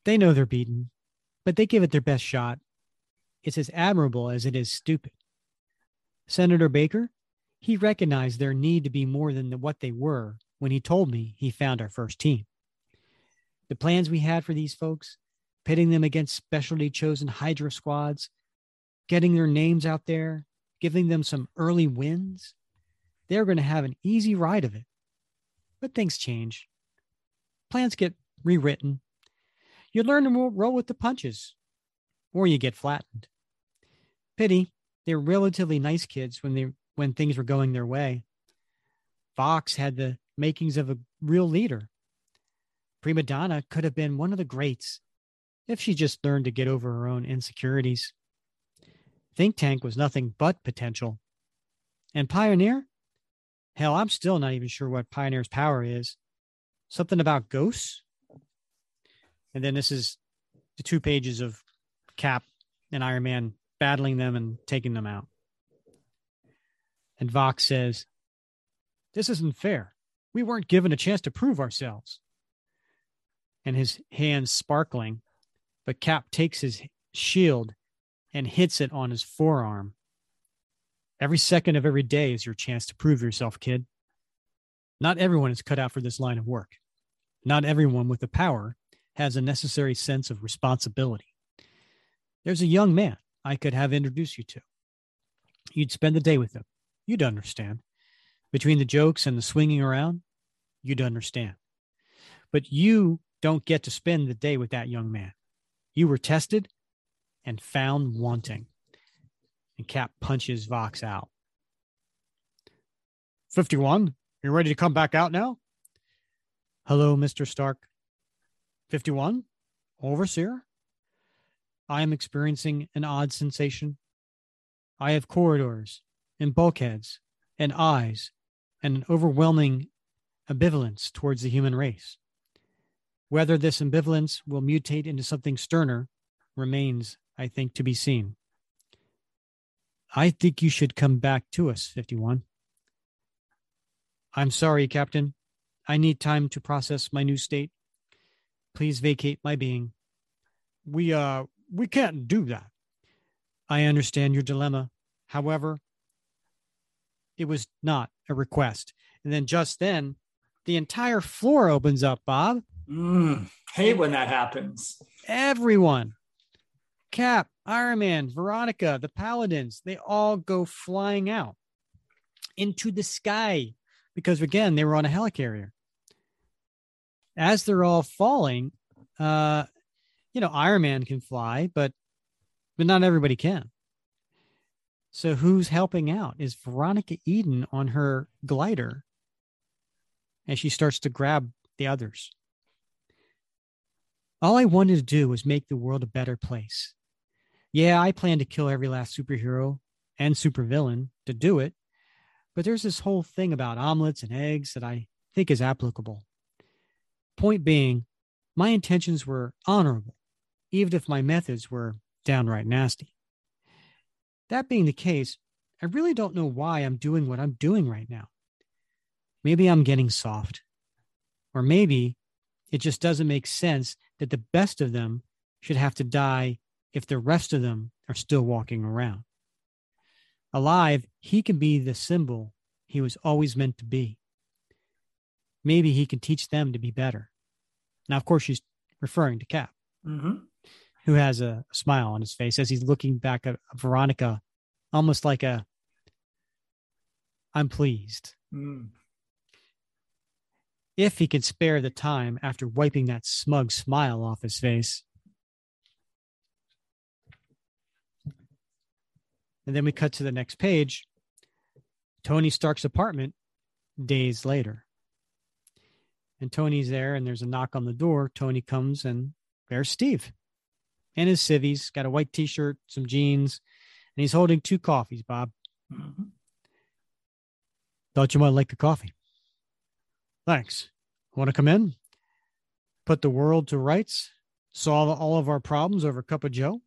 They know they're beaten, but they give it their best shot. It's as admirable as it is stupid. Senator Baker, he recognized their need to be more than what they were when he told me he found our first team. The plans we had for these folks, pitting them against specialty chosen Hydra squads, getting their names out there, giving them some early wins, they're going to have an easy ride of it. But things change. Plans get rewritten. You learn to roll with the punches, or you get flattened. Pity, they were relatively nice kids when they when things were going their way. Vox had the makings of a real leader. Prima Donna could have been one of the greats if she just learned to get over her own insecurities. Think Tank was nothing but potential. And Pioneer? Hell, I'm still not even sure what Pioneer's power is. Something about ghosts? And then this is the two pages of Cap and Iron Man battling them and taking them out. And Vox says, This isn't fair. We weren't given a chance to prove ourselves. And his hands sparkling, but Cap takes his shield and hits it on his forearm. Every second of every day is your chance to prove yourself, kid. Not everyone is cut out for this line of work. Not everyone with the power has a necessary sense of responsibility. There's a young man I could have introduced you to. You'd spend the day with him. You'd understand. Between the jokes and the swinging around, you'd understand. But you don't get to spend the day with that young man. You were tested and found wanting. And Cap punches Vox out. 51, you ready to come back out now? Hello, Mr. Stark. 51, Overseer. I am experiencing an odd sensation. I have corridors and bulkheads and eyes and an overwhelming ambivalence towards the human race. Whether this ambivalence will mutate into something sterner remains, I think, to be seen. I think you should come back to us, 51. I'm sorry, Captain. I need time to process my new state. Please vacate my being. We, uh, we can't do that. I understand your dilemma. However, it was not a request. And then just then, the entire floor opens up, Bob. Mm, hate when that happens. Everyone, Cap, Iron Man, Veronica, the Paladins, they all go flying out into the sky because, again, they were on a helicarrier. As they're all falling, uh, you know, Iron Man can fly, but but not everybody can. So who's helping out? Is Veronica Eden on her glider and she starts to grab the others. All I wanted to do was make the world a better place. Yeah, I plan to kill every last superhero and supervillain to do it, but there's this whole thing about omelets and eggs that I think is applicable. Point being, my intentions were honorable, even if my methods were downright nasty. That being the case, I really don't know why I'm doing what I'm doing right now. Maybe I'm getting soft. Or maybe it just doesn't make sense that the best of them should have to die if the rest of them are still walking around. Alive, he can be the symbol he was always meant to be. Maybe he can teach them to be better. Now, of course, she's referring to Cap, mm-hmm. who has a smile on his face as he's looking back at Veronica, almost like a, I'm pleased. Mm if he could spare the time after wiping that smug smile off his face. And then we cut to the next page Tony Stark's apartment days later. And Tony's there, and there's a knock on the door. Tony comes, and there's Steve and his civvies, got a white t shirt, some jeans, and he's holding two coffees, Bob. Mm-hmm. Thought you might like a coffee. Thanks. Want to come in? Put the world to rights? Solve all of our problems over a cup of Joe?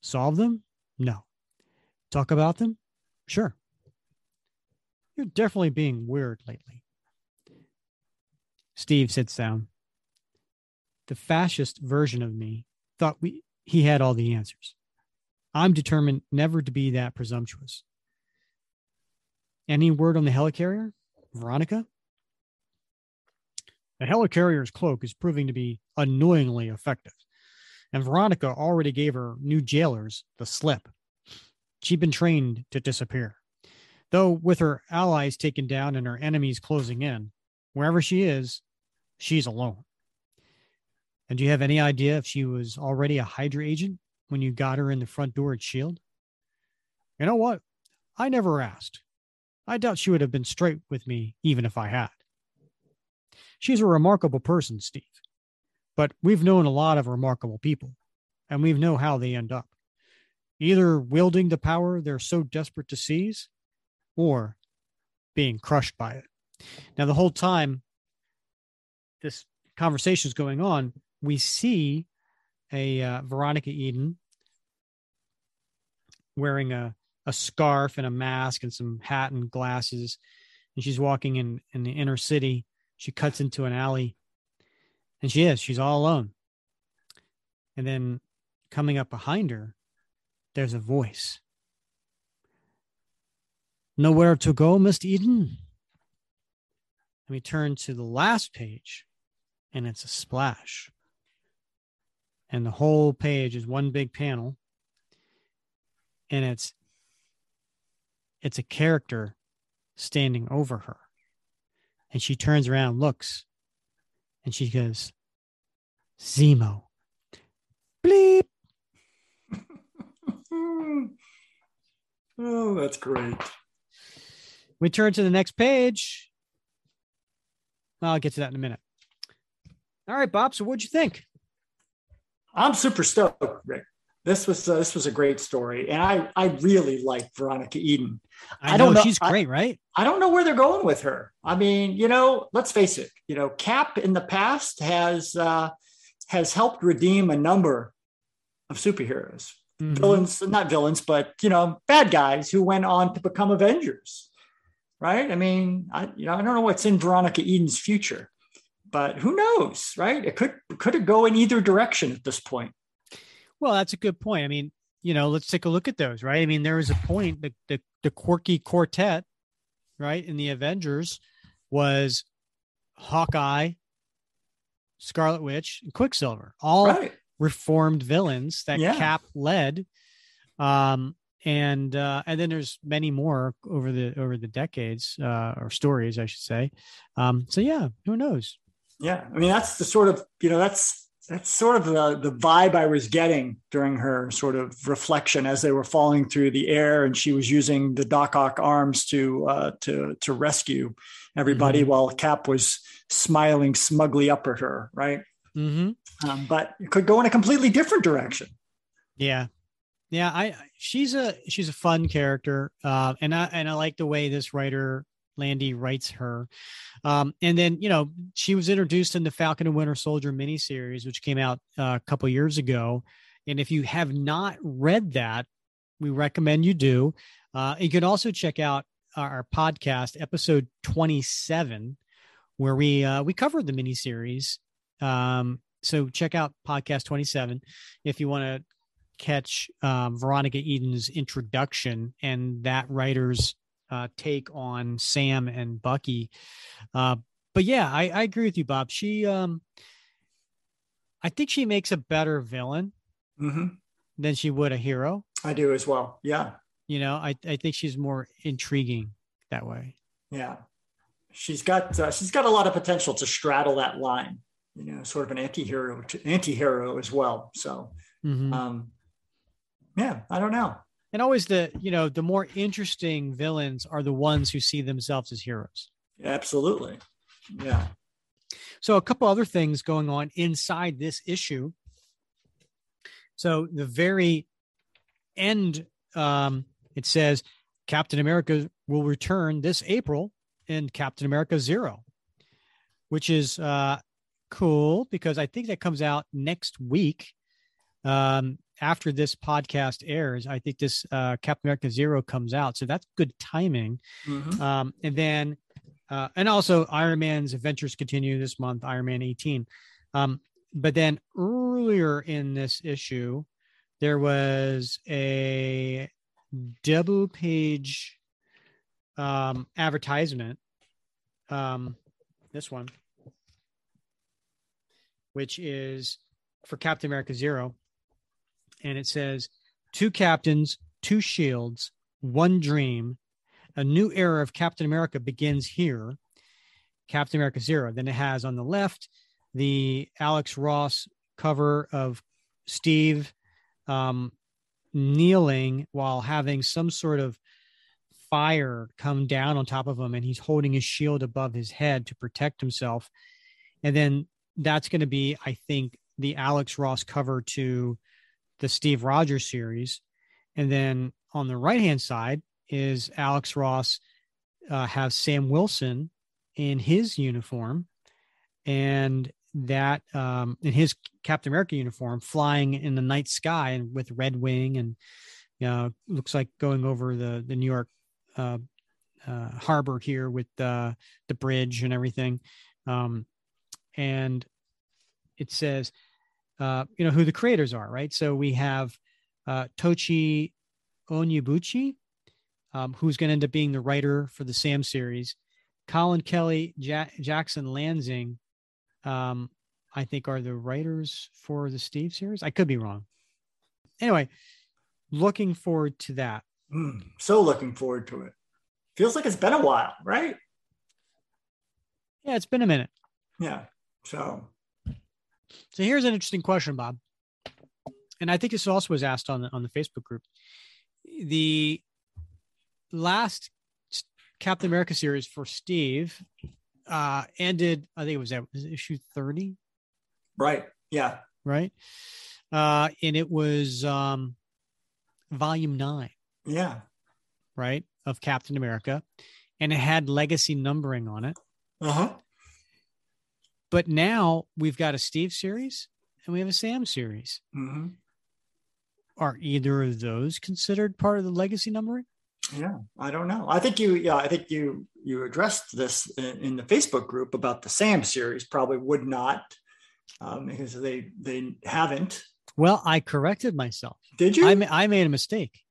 Solve them? No. Talk about them? Sure. You're definitely being weird lately. Steve sits down. The fascist version of me thought we, he had all the answers. I'm determined never to be that presumptuous. Any word on the helicarrier? Veronica? The helicarrier's cloak is proving to be annoyingly effective, and Veronica already gave her new jailers the slip. She'd been trained to disappear. Though, with her allies taken down and her enemies closing in, wherever she is, she's alone. And do you have any idea if she was already a Hydra agent when you got her in the front door at S.H.I.E.L.D.? You know what? I never asked. I doubt she would have been straight with me even if I had. She's a remarkable person, Steve. But we've known a lot of remarkable people, and we know how they end up either wielding the power they're so desperate to seize or being crushed by it. Now, the whole time this conversation is going on, we see a uh, Veronica Eden wearing a, a scarf and a mask and some hat and glasses. And she's walking in, in the inner city she cuts into an alley and she is, she's all alone. And then coming up behind her, there's a voice. Nowhere to go, Miss Eden? And we turn to the last page, and it's a splash. And the whole page is one big panel. And it's it's a character standing over her. And she turns around, looks, and she goes, Zemo. Bleep. oh, that's great. We turn to the next page. I'll get to that in a minute. All right, Bob. So what'd you think? I'm super stoked, Rick. This was uh, this was a great story, and I I really like Veronica Eden. I, I don't know, she's great, right? I don't know where they're going with her. I mean, you know, let's face it. You know, Cap in the past has uh, has helped redeem a number of superheroes, mm-hmm. villains, not villains, but you know, bad guys who went on to become Avengers. Right? I mean, I you know, I don't know what's in Veronica Eden's future, but who knows, right? It could could it go in either direction at this point. Well, that's a good point. I mean, you know, let's take a look at those, right? I mean, there was a point the the, the quirky quartet, right, in the Avengers was Hawkeye, Scarlet Witch, and Quicksilver, all right. reformed villains that yeah. Cap led. Um, and uh, and then there's many more over the over the decades uh, or stories, I should say. Um, so yeah, who knows? Yeah, I mean that's the sort of you know that's that's sort of the, the vibe I was getting during her sort of reflection as they were falling through the air, and she was using the Doc Ock arms to uh, to to rescue everybody, mm-hmm. while Cap was smiling smugly up at her, right? Mm-hmm. Um, but it could go in a completely different direction. Yeah, yeah. I she's a she's a fun character, uh, and I and I like the way this writer Landy writes her. Um, and then, you know, she was introduced in the Falcon and Winter Soldier miniseries, which came out uh, a couple years ago. And if you have not read that, we recommend you do. Uh, you can also check out our podcast, episode 27, where we uh, we covered the miniseries. Um, so check out podcast 27 if you want to catch um, Veronica Eden's introduction and that writer's uh, take on Sam and Bucky. Uh, but yeah, I, I agree with you, Bob. She, um, I think she makes a better villain mm-hmm. than she would a hero. I do as well. Yeah. You know, I, I think she's more intriguing that way. Yeah. She's got, uh, she's got a lot of potential to straddle that line, you know, sort of an anti-hero anti-hero as well. So, mm-hmm. um, yeah, I don't know. And always the you know the more interesting villains are the ones who see themselves as heroes. Absolutely. Yeah. So a couple other things going on inside this issue. So the very end um, it says captain america will return this april in captain america zero which is uh, cool because i think that comes out next week. Um, after this podcast airs, I think this uh, Captain America Zero comes out, so that's good timing. Mm-hmm. Um, and then, uh, and also Iron Man's adventures continue this month, Iron Man 18. Um, but then earlier in this issue, there was a double page um, advertisement. Um, this one, which is for Captain America Zero and it says two captains, two shields, one dream. A new era of Captain America begins here. Captain America Zero. Then it has on the left the Alex Ross cover of Steve um, kneeling while having some sort of fire come down on top of him, and he's holding his shield above his head to protect himself. And then that's going to be, I think, the Alex Ross cover to the Steve Rogers series. And then on the right hand side is Alex Ross uh, have Sam Wilson in his uniform and that um, in his Captain America uniform flying in the night sky and with Red Wing and you know looks like going over the the New York uh, uh, harbor here with the the bridge and everything um, and it says uh, you know, who the creators are, right? So we have uh, Tochi Onyebuchi, um, who's going to end up being the writer for the Sam series. Colin Kelly, ja- Jackson Lansing, um, I think, are the writers for the Steve series. I could be wrong. Anyway, looking forward to that. Mm, so looking forward to it. Feels like it's been a while, right? Yeah, it's been a minute. Yeah. So so here's an interesting question, Bob. And I think this also was asked on the on the Facebook group. The last Captain America series for Steve uh, ended. I think it was at was it issue thirty, Right. Yeah. right? Uh, and it was um, volume nine, Yeah. right, of Captain America, and it had legacy numbering on it. Uh huh. But now we've got a Steve series and we have a Sam series. hmm Are either of those considered part of the legacy numbering? Yeah. I don't know. I think you. Yeah. I think you you addressed this in, in the Facebook group about the Sam series. Probably would not um, because they they haven't. Well, I corrected myself. Did you? I, ma- I made a mistake.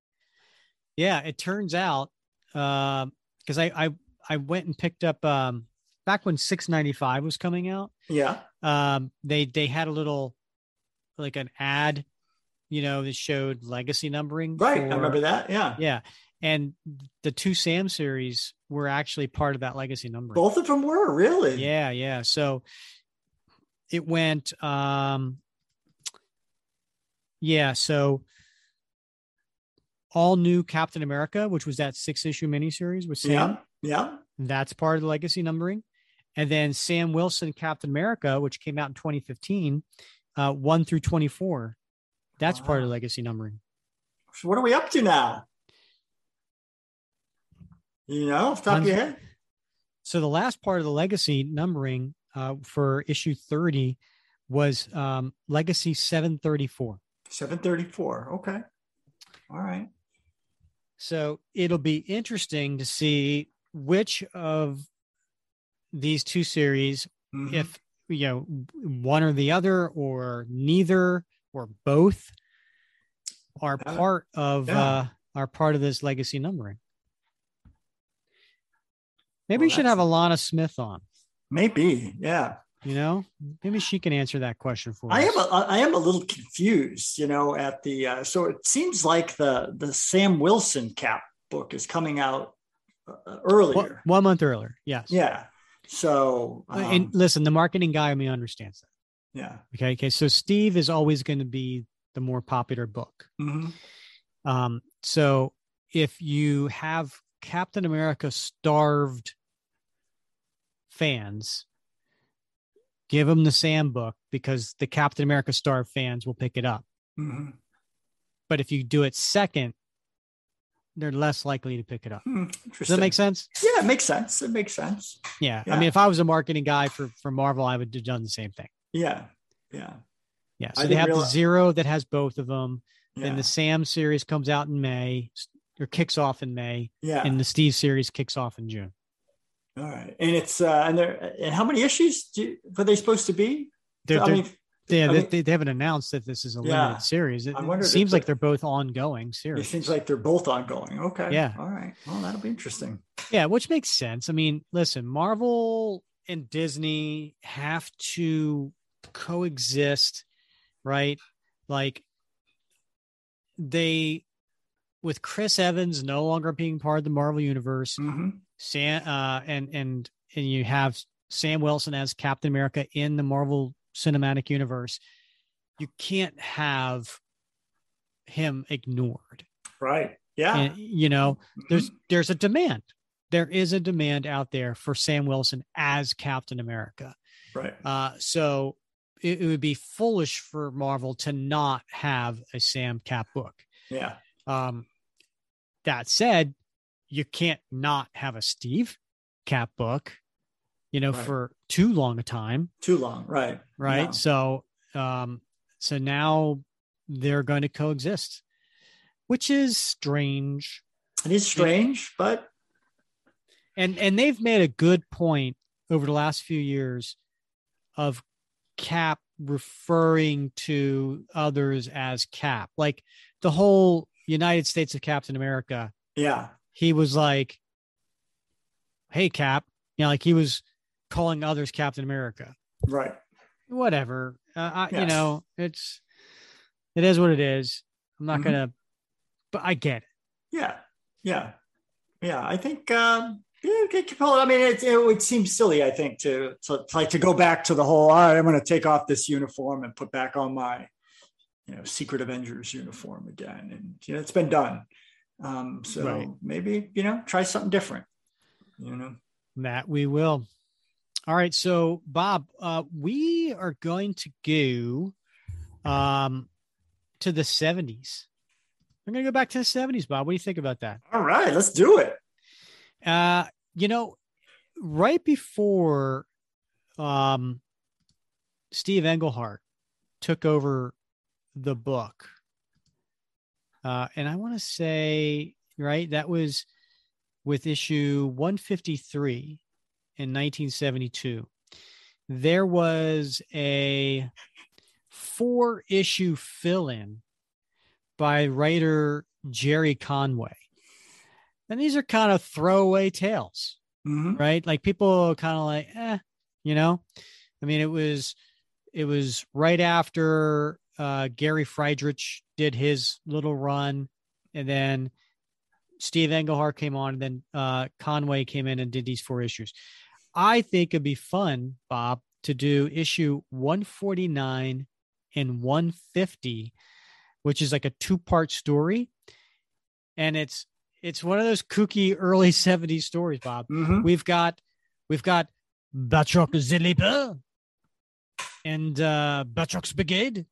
Yeah, it turns out because I, I I went and picked up um, back when 695 was coming out. yeah. Um, they they had a little like an ad, you know, that showed legacy numbering. Right. I remember that. Yeah. Yeah, and the two Sam series were actually part of that legacy numbering. Both of them were really. Yeah, yeah. So it went um yeah, so all new Captain America, which was that six issue miniseries with Sam, Yeah. Yeah. that's part of the legacy numbering. And then Sam Wilson Captain America, which came out in 2015, uh, one through 24. That's part of legacy numbering. So what are we up to now? You know, off the top of your head. So the last part of the legacy numbering uh, for issue 30 was um, legacy 734. 734. Okay. All right. So it'll be interesting to see which of these two series, Mhm. if you know one or the other, or neither, or both, are Uh, part of yeah. uh, are part of this legacy numbering. Maybe Well, we should have Alanna Smith on. maybe. Yeah. You know, maybe she can answer that question for I us. am a, I am a little confused, you know, at the uh, so it seems like the the Sam Wilson cap book is coming out uh, One- earlier. one month earlier. Yes. Yeah. So um, and listen, the marketing guy in me understands that. yeah. Okay. Okay. So Steve is always going to be the more popular book. Mhm. Um, so if you have Captain America starved fans, give them the Sam book because the Captain America starved fans will pick it up. Mhm. But if you do it second, they're less likely to pick it up. Hmm, Does that make sense? Yeah, it makes sense. It makes sense. Yeah. Yeah. I mean, if I was a marketing guy for for Marvel, I would have done the same thing. Yeah. Yeah. Yeah. I So they didn't have the zero that has both of them. Yeah. Then the Sam series comes out in May or kicks off in May, yeah. and the Steve series kicks off in June. All right. And it's uh and there and how many issues do, were they supposed to be? They're, I they're- mean, yeah, they, mean- they, they haven't announced that this is a limited Yeah. series. It, it seems like they're both ongoing series. it seems like they're both ongoing. Okay. Yeah. All right. Well, that'll be interesting. yeah, which makes sense. I mean, listen, Marvel and Disney have to coexist, right? Like they, with Chris Evans no longer being part of the Marvel universe, hmm Sam uh, and and and you have Sam Wilson as Captain America in the Marvel Cinematic Universe. You can't have him ignored. Right. Yeah. And, you know, Mhm. there's there's a demand. There is a demand out there for Sam Wilson as Captain America. right. Uh, so it, it would be foolish for Marvel to not have a Sam Cap book. Yeah. Um, that said, you can't not have a Steve Cap book, you know, Right. for too long a time, Too long. Right. right? Yeah. So, um, so now they're going to coexist, which is strange. It is strange, but And and they've made a good point over the last few years of Cap referring to others as Cap, like the whole United States of Captain America. yeah. he was like, "Hey, Cap," you know, like he was calling others Captain America. Right. Whatever, uh, I, you know, it's it is what it is. I'm not Mhm. gonna, but I get it. Yeah. Yeah. Yeah. I think um yeah, Capella. I mean, it, it would seem silly, I think, to, to like to go back to the whole, all right, I'm going to take off this uniform and put back on my, you know, Secret Avengers uniform again. And, you know, it's been done. Um, so Right. maybe, you know, try something different. You know that we will. All right, so Bob, uh, we are going to go um, to the seventies. I'm going to go back to the seventies, Bob. What do you think about that? All right, let's do it. Uh, you know, right before um, Steve Englehart took over the book, uh, and I want to say, right, that was with issue 153 in 1972. There was a four issue fill in by writer Gerry Conway. And these are kind of throwaway tales, Mhm. right? Like people kind of like, eh, you know. I mean, it was it was right after uh, Gary Friedrich did his little run, and then Steve Englehart came on, and then uh, Conway came in and did these four issues. I think it'd be fun, Bob, to do issue 149 and 150, which is like a two-part story, and it's it's one of those kooky early 70s stories, Bob. Mhm. We've got we've got Batroc Ze Leaper and uh Batroc's Brigade,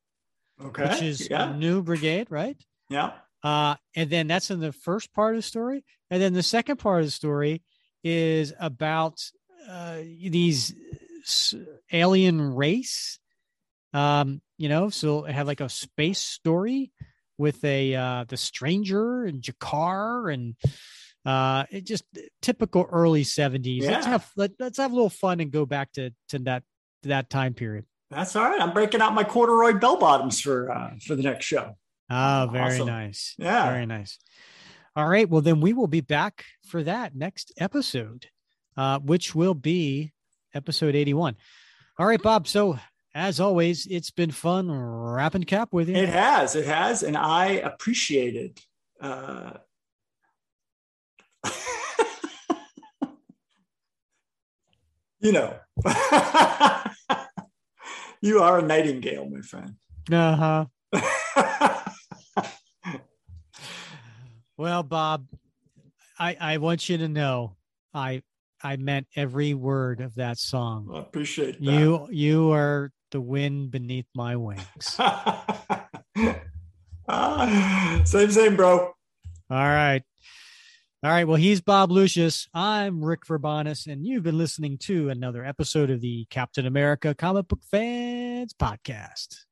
Okay. which is yeah. a new brigade, right? Yeah. Uh, and then that's in the first part of the story. And then the second part of the story is about uh, these alien race. Um, you know, so it had like a space story with a uh, the stranger and Jakar and uh, it just typical early seventies. Let's have let, let's have a little fun and go back to to that to that time period. That's all right. I'm breaking out my corduroy bell bottoms for uh, for the next show. Oh, very Awesome. nice. Yeah. Very nice. All right. Well, then we will be back for that next episode, uh, which will be episode 81. All right, Bob. So, as always, it's been fun wrapping cap with you. It has, it has, and I appreciate it. Uh, you know, you are a nightingale, my friend. Uh huh. Well, Bob, I, I want you to know I I meant every word of that song. I appreciate that. You you are the wind beneath my wings. Ah, same, same, bro. All right. All right. Well, he's Bob Lucius. I'm Rick Verbanis, and you've been listening to another episode of the Captain America Comic Book Fans Podcast.